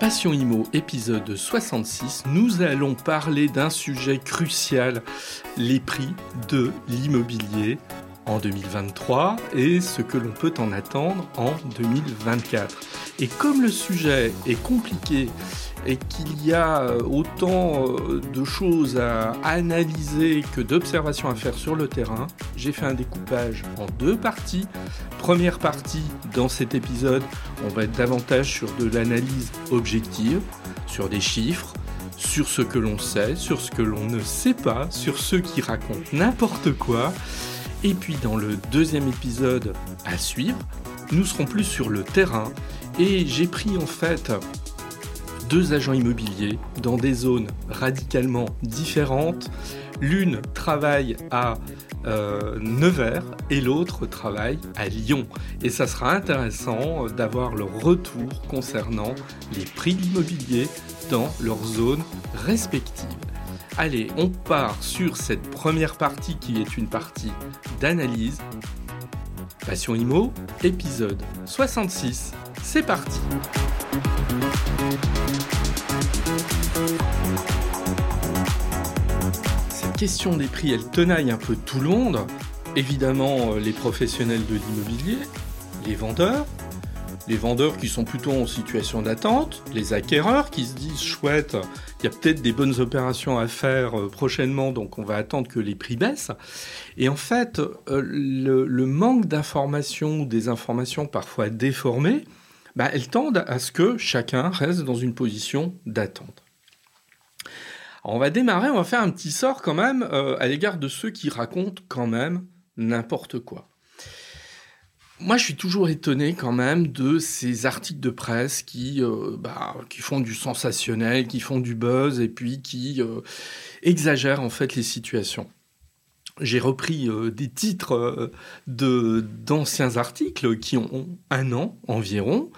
Passion Imo, épisode 66, nous allons parler d'un sujet crucial, les prix de l'immobilier en 2023 et ce que l'on peut en attendre en 2024. Et comme le sujet est compliqué et qu'il y a euh, autant euh, de choses à analyser que d'observations à faire sur le terrain, j'ai fait un découpage en deux parties. Première partie, dans cet épisode, on va être davantage sur de l'analyse objective, sur des chiffres, sur ce que l'on sait, sur ce que l'on ne sait pas, sur ceux qui racontent n'importe quoi. Et puis dans le deuxième épisode à suivre, nous serons plus sur le terrain et j'ai pris en fait deux agents immobiliers dans des zones radicalement différentes. L'une travaille à euh, Nevers et l'autre travaille à Lyon. Et ça sera intéressant d'avoir leur retour concernant les prix de l'immobilier dans leurs zones respectives. Allez, on part sur cette première partie qui est une partie d'analyse. Passion Imo, épisode 66. C'est parti. Cette question des prix, elle tenaille un peu tout le monde. Évidemment, euh, les professionnels de l'immobilier, les vendeurs, les vendeurs qui sont plutôt en situation d'attente, les acquéreurs qui se disent chouette, il y a peut-être des bonnes opérations à faire euh, prochainement, donc on va attendre que les prix baissent. Et en fait, euh, le, manque d'informations ou des informations parfois déformées, bah, elles tendent à ce que chacun reste dans une position d'attente. On va démarrer, on va faire un petit sort quand même euh, à l'égard de ceux qui racontent quand même n'importe quoi. Moi, je suis toujours étonné quand même de ces articles de presse qui, euh, bah, font du sensationnel, qui font du buzz et puis qui euh, exagèrent en fait les situations. J'ai repris des titres d'anciens articles qui ont un an environ.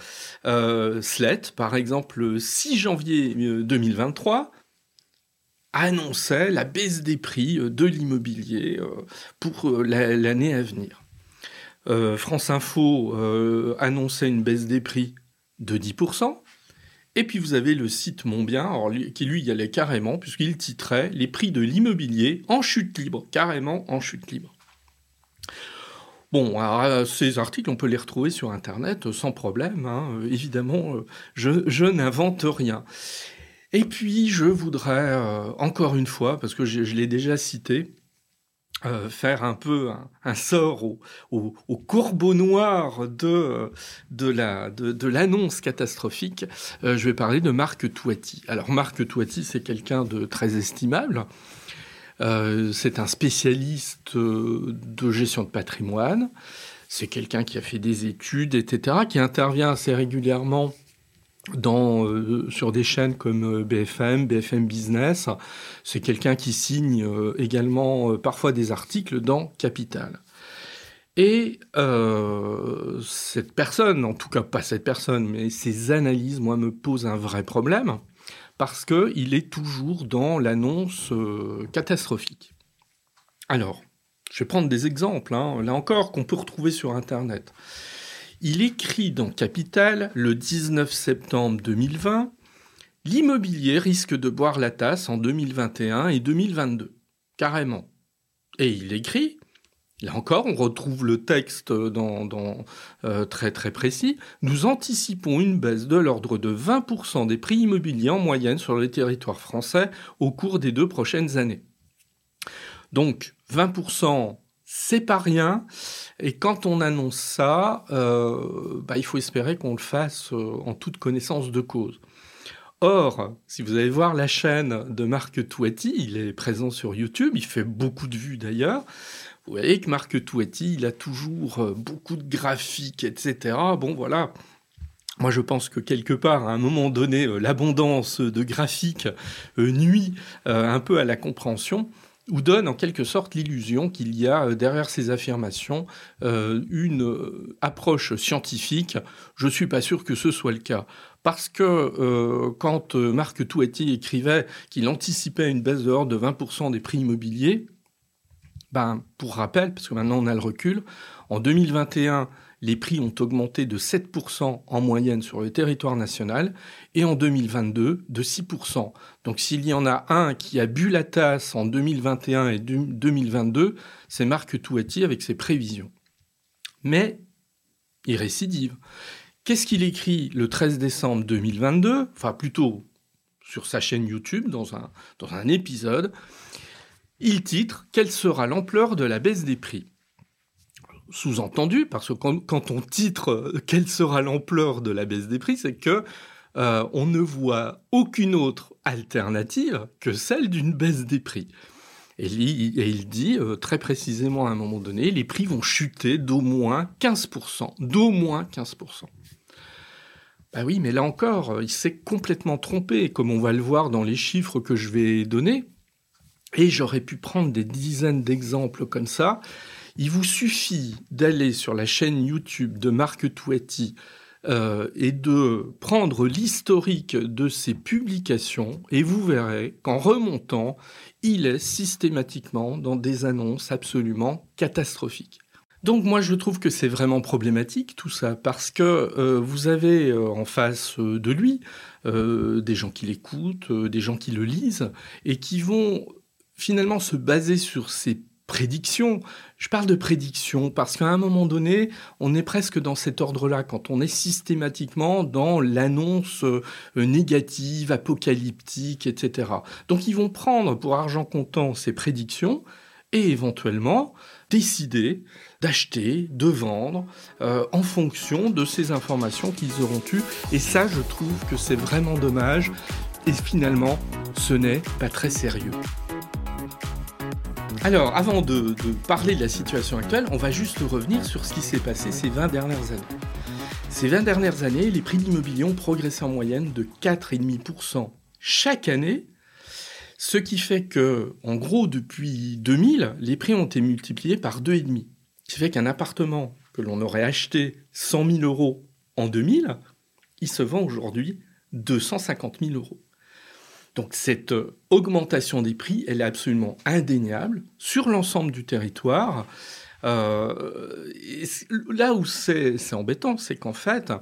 Sled, par exemple, 6 janvier 2023, annonçait la baisse des prix euh, de l'immobilier euh, pour euh, l'année à venir. France Info annonçait une baisse des prix de 10%. Et puis vous avez le site Mon Bien, qui lui y allait carrément, puisqu'il titrait Les prix de l'immobilier en chute libre, carrément en chute libre. Bon, alors, ces articles, on peut les retrouver sur Internet sans problème. Hein. Évidemment, je, n'invente rien. Et puis, je voudrais, euh, encore une fois, parce que je, l'ai déjà cité, euh, faire un peu un, sort au, au, corbeau noir de, de, la, de, l'annonce catastrophique. Euh, je vais parler de Marc Touati. Alors, Marc Touati, c'est quelqu'un de très estimable. c'est un spécialiste de gestion de patrimoine. C'est quelqu'un qui a fait des études, etc., qui intervient assez régulièrement euh, sur des chaînes comme euh, BFM, BFM Business. C'est quelqu'un qui signe euh, également parfois des articles dans Capital. Et cette personne, en tout cas pas cette personne, mais ses analyses, moi, me posent un vrai problème parce qu'il est toujours dans l'annonce catastrophique. Alors, je vais prendre des exemples, hein, là encore, qu'on peut retrouver sur Internet. Il écrit dans Capital le 19 septembre 2020 L'immobilier risque de boire la tasse en 2021 et 2022. Carrément. Et il écrit Là encore, on retrouve le texte dans, euh, très très précis. Nous anticipons une baisse de l'ordre de 20% des prix immobiliers en moyenne sur les territoires français au cours des deux prochaines années. Donc 20% c'est pas rien. Et quand on annonce ça, euh, bah, il faut espérer qu'on le fasse euh, en toute connaissance de cause. Or, si vous allez voir la chaîne de Marc Touati, il est présent sur YouTube, il fait beaucoup de vues d'ailleurs. Vous voyez que Marc Touati, il a toujours euh, beaucoup de graphiques, etc. Bon, voilà. Moi, je pense que quelque part, à un moment donné, l'abondance de graphiques nuit un peu à la compréhension ou donne en quelque sorte l'illusion qu'il y a euh, derrière ces affirmations euh, une euh, approche scientifique. Je ne suis pas sûr que ce soit le cas. Parce que quand Marc Touetti écrivait qu'il anticipait une baisse de de 20% des prix immobiliers, ben, pour rappel, parce que maintenant on a le recul, en 2021, les prix ont augmenté de 7% en moyenne sur le territoire national et en 2022 de 6%. Donc s'il y en a un qui a bu la tasse en 2021 et 2022, c'est Marc Touati avec ses prévisions. Mais il récidive. Qu'est-ce qu'il écrit le 13 décembre 2022 Enfin plutôt sur sa chaîne YouTube dans un, dans un épisode. Il titre Quelle sera l'ampleur de la baisse des prix? Sous-entendu, parce que quand, on titre euh, Quelle sera l'ampleur de la baisse des prix, c'est que euh, on ne voit aucune autre alternative que celle d'une baisse des prix. Et il, dit euh, très précisément à un moment donné, les prix vont chuter d'au moins 15%. D'au moins 15%. Bah oui, mais là encore, il s'est complètement trompé, comme on va le voir dans les chiffres que je vais donner. Et j'aurais pu prendre des dizaines d'exemples comme ça. Il vous suffit d'aller sur la chaîne YouTube de Marc Touetti euh, et de prendre l'historique de ses publications et vous verrez qu'en remontant, il est systématiquement dans des annonces absolument catastrophiques. Donc moi je trouve que c'est vraiment problématique tout ça parce que euh, vous avez euh, en face de lui des gens qui l'écoutent, des gens qui le lisent et qui vont finalement se baser sur ces prédictions. Je parle de prédictions parce qu'à un moment donné, on est presque dans cet ordre-là, quand on est systématiquement dans l'annonce euh, négative, apocalyptique, etc. Donc ils vont prendre pour argent comptant ces prédictions et éventuellement décider d'acheter, de vendre euh, en fonction de ces informations qu'ils auront eues. Et ça, je trouve que c'est vraiment dommage. Et finalement, ce n'est pas très sérieux. Alors, avant de, parler de la situation actuelle, on va juste revenir sur ce qui s'est passé ces 20 dernières années. Ces 20 dernières années, les prix de l'immobilier ont progressé en moyenne de 4,5% chaque année, ce qui fait que, en gros, depuis 2000, les prix ont été multipliés par 2,5. Ce qui fait qu'un appartement que l'on aurait acheté 100 000 euros en 2000, il se vend aujourd'hui 250 000 euros. Donc cette euh, augmentation des prix, elle est absolument indéniable sur l'ensemble du territoire. Euh, là où c'est embêtant, c'est qu'en fait,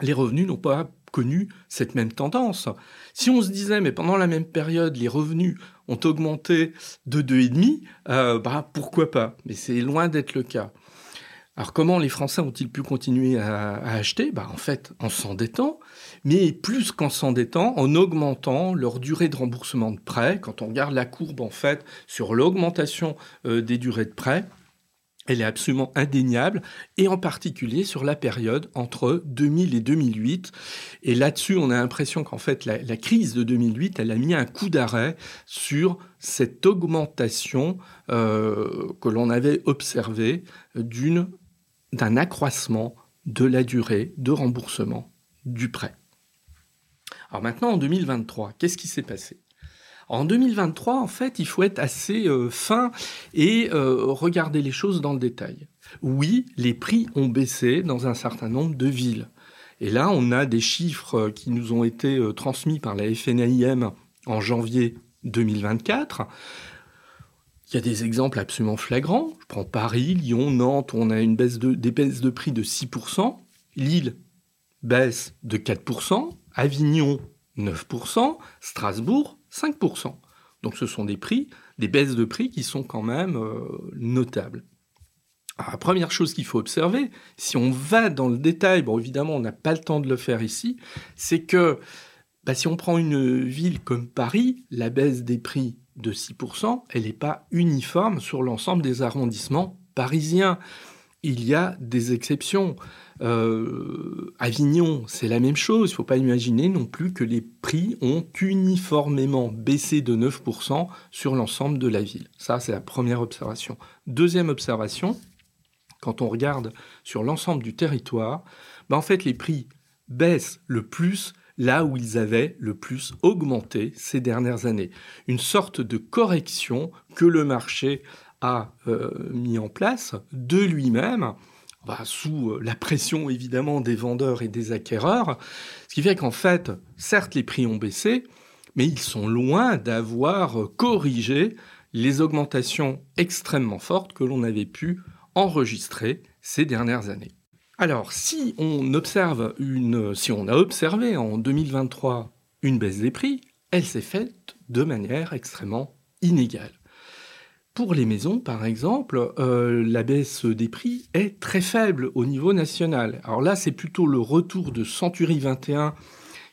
les revenus n'ont pas connu cette même tendance. Si on se disait, mais pendant la même période, les revenus ont augmenté de 2,5, euh, bah, pourquoi pas? Mais c'est loin d'être le cas. Alors comment les Français ont-ils pu continuer à, acheter? Bah, En fait, en s'endettant, mais plus qu'en s'endettant, en augmentant leur durée de remboursement de prêt. Quand on regarde la courbe, en fait, sur l'augmentation euh, des durées de prêt, elle est absolument indéniable, et en particulier sur la période entre 2000 et 2008. Et là-dessus, on a l'impression qu'en fait, la, crise de 2008, elle a mis un coup d'arrêt sur cette augmentation euh, que l'on avait observée d'une d'un accroissement de la durée de remboursement du prêt. Alors maintenant, en 2023, qu'est-ce qui s'est passé? En 2023, en fait, il faut être assez euh, fin et euh, regarder les choses dans le détail. Oui, les prix ont baissé dans un certain nombre de villes. Et là, on a des chiffres qui nous ont été euh, transmis par la FNAIM en janvier 2024. Il y a des exemples absolument flagrants. Je prends Paris, Lyon, Nantes, on a une baisse de, des baisses de prix de 6%. Lille baisse de 4%. Avignon, 9%. Strasbourg, 5%. Donc ce sont des prix, des baisses de prix qui sont quand même euh, notables. la première chose qu'il faut observer, si on va dans le détail, bon évidemment on n'a pas le temps de le faire ici, c'est que bah, si on prend une ville comme Paris, la baisse des prix de 6%, elle n'est pas uniforme sur l'ensemble des arrondissements parisiens. Il y a des exceptions. Euh, Avignon, c'est la même chose. Il ne faut pas imaginer non plus que les prix ont uniformément baissé de 9% sur l'ensemble de la ville. Ça, c'est la première observation. Deuxième observation, quand on regarde sur l'ensemble du territoire, ben en fait, les prix baissent le plus là où ils avaient le plus augmenté ces dernières années. Une sorte de correction que le marché a euh, mis en place de lui-même, bah, sous euh, la pression évidemment des vendeurs et des acquéreurs, ce qui fait qu'en fait, certes les prix ont baissé, mais ils sont loin d'avoir corrigé les augmentations extrêmement fortes que l'on avait pu enregistrer ces dernières années. Alors, si on a observé en 2023 une baisse des prix, elle s'est faite de manière extrêmement inégale. Pour les maisons, par exemple, euh, la baisse des prix est très faible au niveau national. Alors là, c'est plutôt le retour de Century 21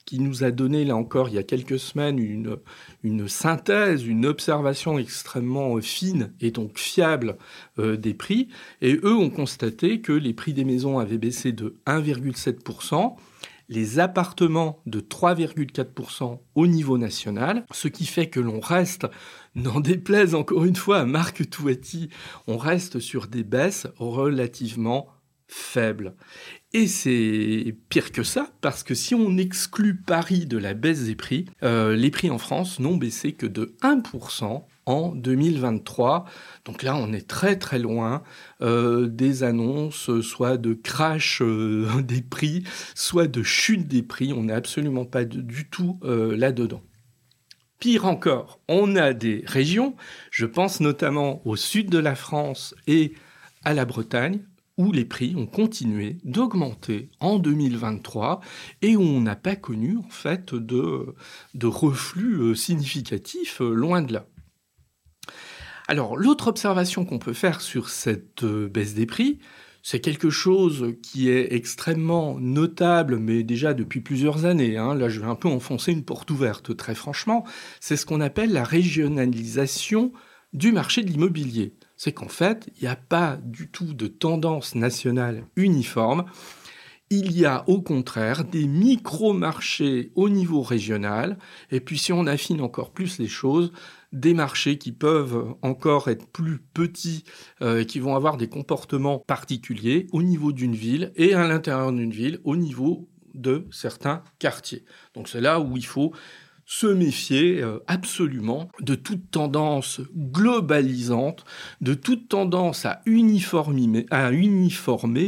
qui nous a donné, là encore, il y a quelques semaines, une, une synthèse, une observation extrêmement fine et donc fiable euh, des prix. Et eux ont constaté que les prix des maisons avaient baissé de 1,7%, les appartements de 3,4% au niveau national, ce qui fait que l'on reste, n'en déplaise encore une fois à Marc Touati, on reste sur des baisses relativement faibles. Et c'est pire que ça, parce que si on exclut Paris de la baisse des prix, euh, les prix en France n'ont baissé que de 1% en 2023. Donc là, on est très très loin euh, des annonces, soit de crash euh, des prix, soit de chute des prix. On n'est absolument pas du tout là-dedans. Pire encore, on a des régions, je pense notamment au sud de la France et à la Bretagne, où les prix ont continué d'augmenter en 2023 et où on n'a pas connu en fait de, reflux euh, significatif, euh, loin de là. Alors l'autre observation qu'on peut faire sur cette euh, baisse des prix, c'est quelque chose qui est extrêmement notable, mais déjà depuis plusieurs années. Hein. Là, je vais un peu enfoncer une porte ouverte, très franchement. C'est ce qu'on appelle la régionalisation du marché de l'immobilier c'est qu'en fait, il n'y a pas du tout de tendance nationale uniforme. Il y a au contraire des micro-marchés au niveau régional, et puis si on affine encore plus les choses, des marchés qui peuvent encore être plus petits, euh, qui vont avoir des comportements particuliers au niveau d'une ville et à l'intérieur d'une ville au niveau de certains quartiers. Donc c'est là où il faut se méfier euh, absolument de toute tendance globalisante, de toute tendance à uniformer,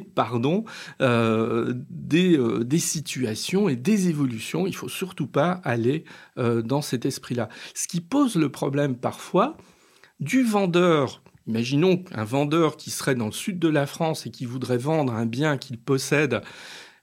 pardon, euh, des, euh, des, situations et des évolutions. Il faut surtout pas aller dans cet esprit-là. Ce qui pose le problème parfois du vendeur Imaginons un vendeur qui serait dans le sud de la France et qui voudrait vendre un bien qu'il possède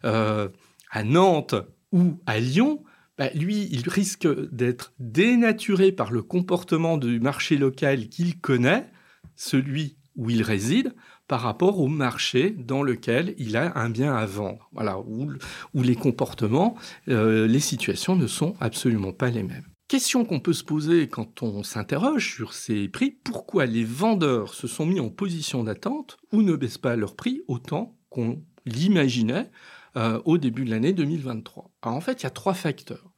à Nantes ou à Lyon, bah, lui, il risque d'être dénaturé par le comportement du marché local qu'il connaît, celui où il réside, par rapport au marché dans lequel il a un bien à vendre. Voilà, où, les comportements, euh, les situations ne sont absolument pas les mêmes. Question qu'on peut se poser quand on s'interroge sur ces prix, pourquoi les vendeurs se sont mis en position d'attente ou ne baissent pas leur prix autant qu'on l'imaginait euh, au début de l'année 2023 Alors en fait, il y a trois facteurs.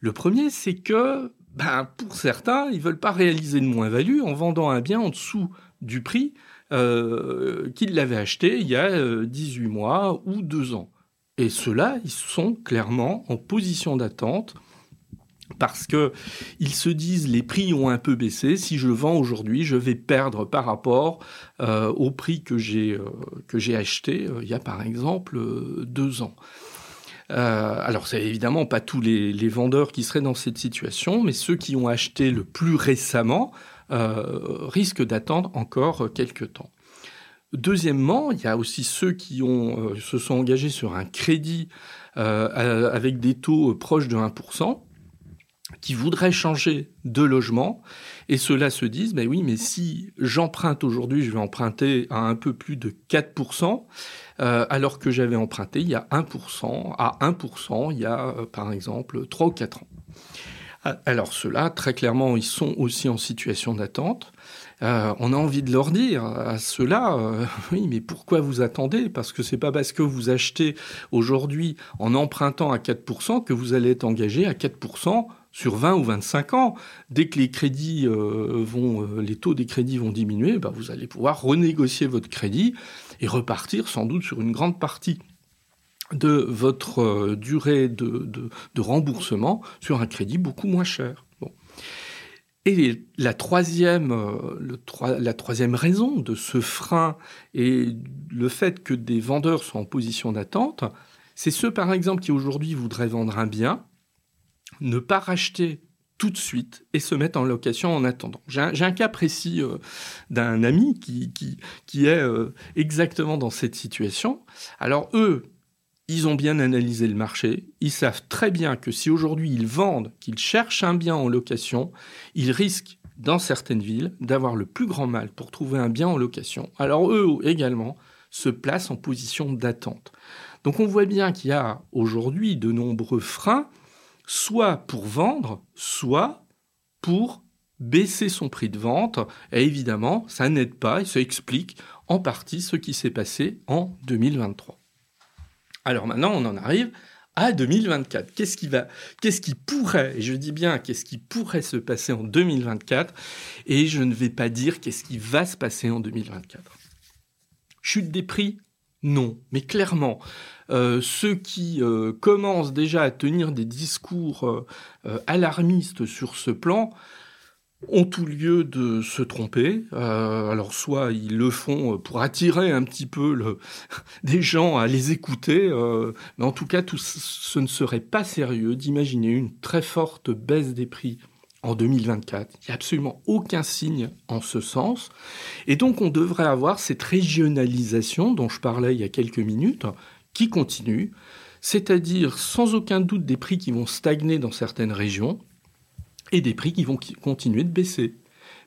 Le premier, c'est que ben, pour certains, ils veulent pas réaliser de moins-value en vendant un bien en dessous du prix euh, qu'ils l'avaient acheté il y a 18 euh, mois ou 2 ans. Et ceux-là, ils sont clairement en position d'attente parce que ils se disent les prix ont un peu baissé. Si je vends aujourd'hui, je vais perdre par rapport euh, au prix que j'ai euh, que j'ai acheté euh, il y a par exemple deux ans. alors c'est évidemment pas tous les, vendeurs qui seraient dans cette situation, mais ceux qui ont acheté le plus récemment risquent d'attendre encore quelques temps. Deuxièmement, il y a aussi ceux qui ont, se sont engagés sur un crédit avec des taux proches de 1% qui voudraient changer de logement et ceux-là se disent, ben oui, mais si j'emprunte aujourd'hui, je vais emprunter à un peu plus de 4%, euh, alors que j'avais emprunté il y a 1%, à 1% il y a euh, par exemple 3 ou 4 ans. Ah, alors ceux-là, très clairement, ils sont aussi en situation d'attente. Euh, on a envie de leur dire à ceux-là, euh, oui, mais pourquoi vous attendez? Parce que c'est pas parce que vous achetez aujourd'hui en empruntant à 4% que vous allez être engagé à 4% sur 20 ou 25 ans. Dès que les crédits euh, vont, les taux des crédits vont diminuer, bah, vous allez pouvoir renégocier votre crédit et repartir sans doute sur une grande partie de votre durée de, remboursement sur un crédit beaucoup moins cher. Et la troisième, le, la troisième raison de ce frein et le fait que des vendeurs sont en position d'attente, c'est ceux par exemple qui aujourd'hui voudraient vendre un bien ne pas racheter tout de suite et se mettent en location en attendant. J'ai un, cas précis euh, d'un ami qui, qui, est euh, exactement dans cette situation. Alors eux, ils ont bien analysé le marché, ils savent très bien que si aujourd'hui ils vendent, qu'ils cherchent un bien en location, ils risquent dans certaines villes d'avoir le plus grand mal pour trouver un bien en location. Alors eux également se placent en position d'attente. Donc on voit bien qu'il y a aujourd'hui de nombreux freins soit pour vendre, soit pour baisser son prix de vente. Et évidemment, ça n'aide pas et ça explique en partie ce qui s'est passé en 2023. Alors maintenant, on en arrive à 2024. Qu'est-ce qui va, qu'est-ce qui pourrait, et je dis bien qu'est-ce qui pourrait se passer en 2024, et je ne vais pas dire qu'est-ce qui va se passer en 2024. Chute des prix? Non, mais clairement, euh, ceux qui euh, commencent déjà à tenir des discours euh, alarmistes sur ce plan ont tout lieu de se tromper. alors soit ils le font pour attirer un petit peu des gens à les écouter, mais en tout cas ce ne serait pas sérieux d'imaginer une très forte baisse des prix en 2024. Il n'y a absolument aucun signe en ce sens. Et donc on devrait avoir cette régionalisation dont je parlais il y a quelques minutes, qui continue, c'est-à-dire sans aucun doute des prix qui vont stagner dans certaines régions et des prix qui vont continuer de baisser.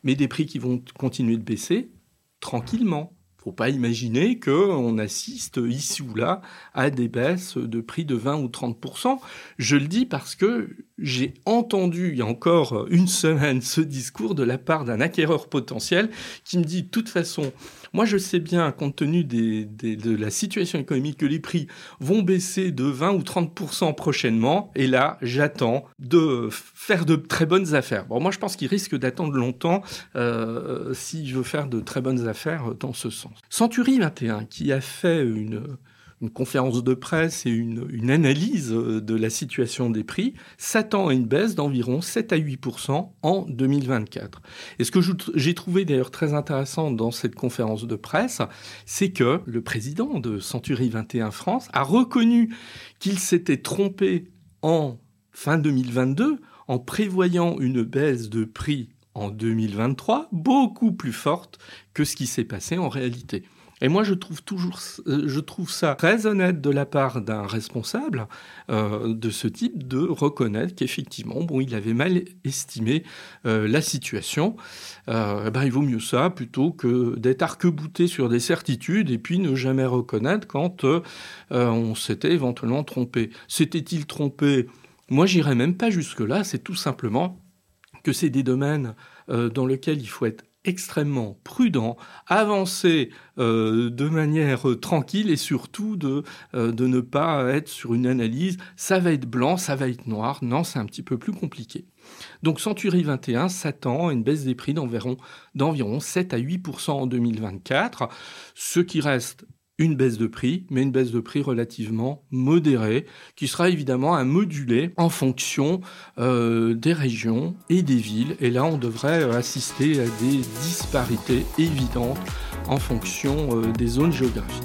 Mais des prix qui vont continuer de baisser tranquillement. Faut pas imaginer qu'on assiste ici ou là à des baisses de prix de 20 ou 30% Je le dis parce que j'ai entendu il y a encore une semaine ce discours de la part d'un acquéreur potentiel qui me dit de toute façon moi, je sais bien, compte tenu de la situation économique, que les prix vont baisser de 20 ou 30% prochainement. Et là, j'attends de faire de très bonnes affaires. Bon, moi, je pense qu'il risque d'attendre longtemps euh, s'il veut faire de très bonnes affaires dans ce sens. Century 21, qui a fait une une conférence de presse et une, analyse euh, de la situation des prix, s'attend à une baisse d'environ 7 à 8% en 2024. Et ce que j'ai trouvé d'ailleurs très intéressant dans cette conférence de presse, c'est que le président de Century 21 France a reconnu qu'il s'était trompé en fin 2022 en prévoyant une baisse de prix en 2023 beaucoup plus forte que ce qui s'est passé en réalité. Et moi, je trouve toujours, euh, je trouve ça très honnête de la part d'un responsable euh, de ce type de reconnaître qu'effectivement, bon, il avait mal estimé euh, la situation. Euh, ben, il vaut mieux ça plutôt que d'être arc-bouté sur des certitudes et puis ne jamais reconnaître quand on s'était éventuellement trompé. S'était-il trompé? Moi, j'irais même pas jusque là. C'est tout simplement que c'est des domaines dans lesquels il faut être extrêmement prudent, avancer euh, de manière euh, tranquille et surtout de, euh, de ne pas être sur une analyse ça va être blanc, ça va être noir. Non, c'est un petit peu plus compliqué. Donc Century 21 s'attend à une baisse des prix d'environ 7 à 8% en 2024, ce qui reste une baisse de prix, mais une baisse de prix relativement modérée, qui sera évidemment à moduler en fonction euh, des régions et des villes. Et là, on devrait assister à des disparités évidentes en fonction euh, des zones géographiques.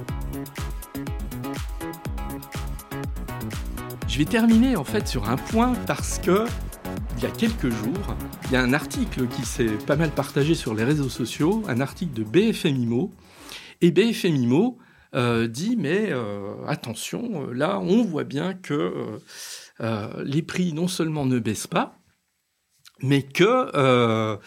Je vais terminer en fait sur un point parce que il y a quelques jours, il y a un article qui s'est pas mal partagé sur les réseaux sociaux, un article de BFM IMO. Et BFM IMO euh, dit mais euh, attention, euh, là on voit bien que les prix non seulement ne baissent pas, mais que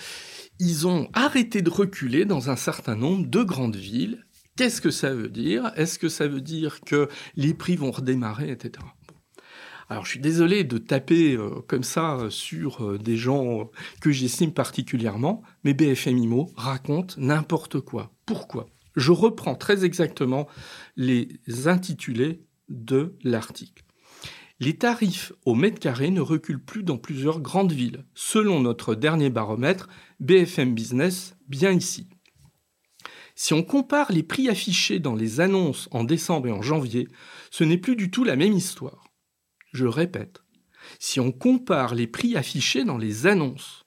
ils ont arrêté de reculer dans un certain nombre de grandes villes. Qu'est-ce que ça veut dire? Est-ce que ça veut dire que les prix vont redémarrer, etc. Alors je suis désolé de taper comme ça sur des gens que j'estime particulièrement, mais BFM IMO raconte n'importe quoi. Pourquoi? Je reprends très exactement les intitulés de l'article. Les tarifs au mètre carré ne reculent plus dans plusieurs grandes villes, selon notre dernier baromètre BFM Business, bien ici. Si on compare les prix affichés dans les annonces en décembre et en janvier, ce n'est plus du tout la même histoire. Je répète, si on compare les prix affichés dans les annonces,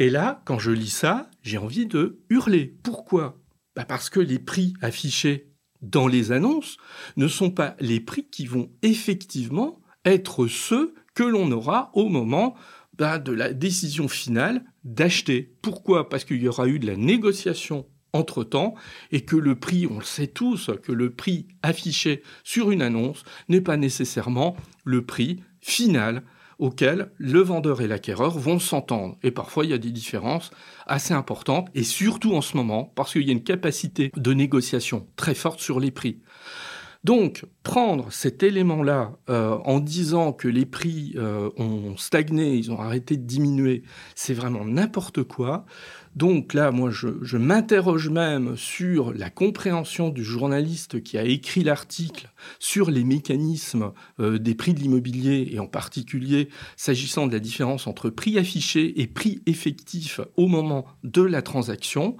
et là, quand je lis ça, j'ai envie de hurler. Pourquoi? Bah, parce que les prix affichés dans les annonces ne sont pas les prix qui vont effectivement être ceux que l'on aura au moment bah, de la décision finale d'acheter. Pourquoi? Parce qu'il y aura eu de la négociation entre-temps et que le prix, on le sait tous, que le prix affiché sur une annonce n'est pas nécessairement le prix final auquel le vendeur et l'acquéreur vont s'entendre. Et parfois, il y a des différences assez importantes, et surtout en ce moment, parce qu'il y a une capacité de négociation très forte sur les prix. Donc, prendre cet élément-là euh, en disant que les prix euh, ont stagné, ils ont arrêté de diminuer, c'est vraiment n'importe quoi. Donc là, moi, je, m'interroge même sur la compréhension du journaliste qui a écrit l'article sur les mécanismes euh, des prix de l'immobilier et en particulier s'agissant de la différence entre prix affiché et prix effectif au moment de la transaction.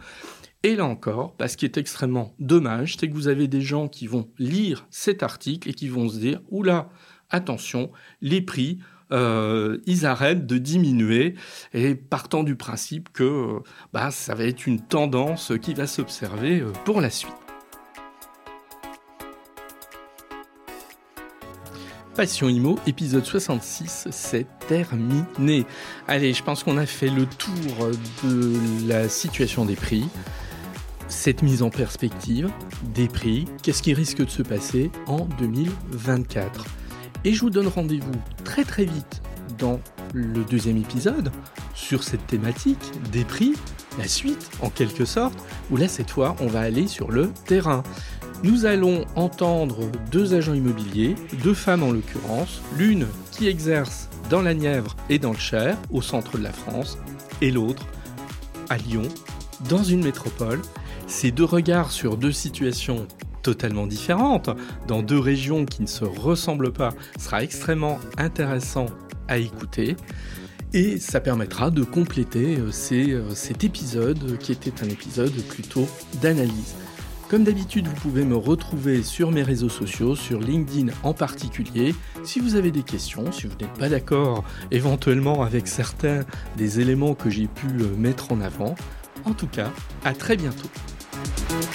Et là encore, bah, ce qui est extrêmement dommage, c'est que vous avez des gens qui vont lire cet article et qui vont se dire, oula, attention, les prix euh, ils arrêtent de diminuer et partant du principe que euh, bah, ça va être une tendance qui va s'observer euh, pour la suite. Passion Imo, épisode 66, c'est terminé. Allez, je pense qu'on a fait le tour de la situation des prix, cette mise en perspective des prix, qu'est-ce qui risque de se passer en 2024. Et je vous donne rendez-vous très très vite dans le deuxième épisode sur cette thématique des prix, la suite en quelque sorte, où là cette fois on va aller sur le terrain. Nous allons entendre deux agents immobiliers, deux femmes en l'occurrence, l'une qui exerce dans la Nièvre et dans le Cher, au centre de la France, et l'autre à Lyon, dans une métropole. Ces deux regards sur deux situations totalement différentes, dans deux régions qui ne se ressemblent pas, sera extrêmement intéressant à écouter. Et ça permettra de compléter euh, euh, cet épisode qui était un épisode plutôt d'analyse. Comme d'habitude, vous pouvez me retrouver sur mes réseaux sociaux, sur LinkedIn en particulier. Si vous avez des questions, si vous n'êtes pas d'accord éventuellement avec certains des éléments que j'ai pu euh, mettre en avant. En tout cas, à très bientôt. Thank you.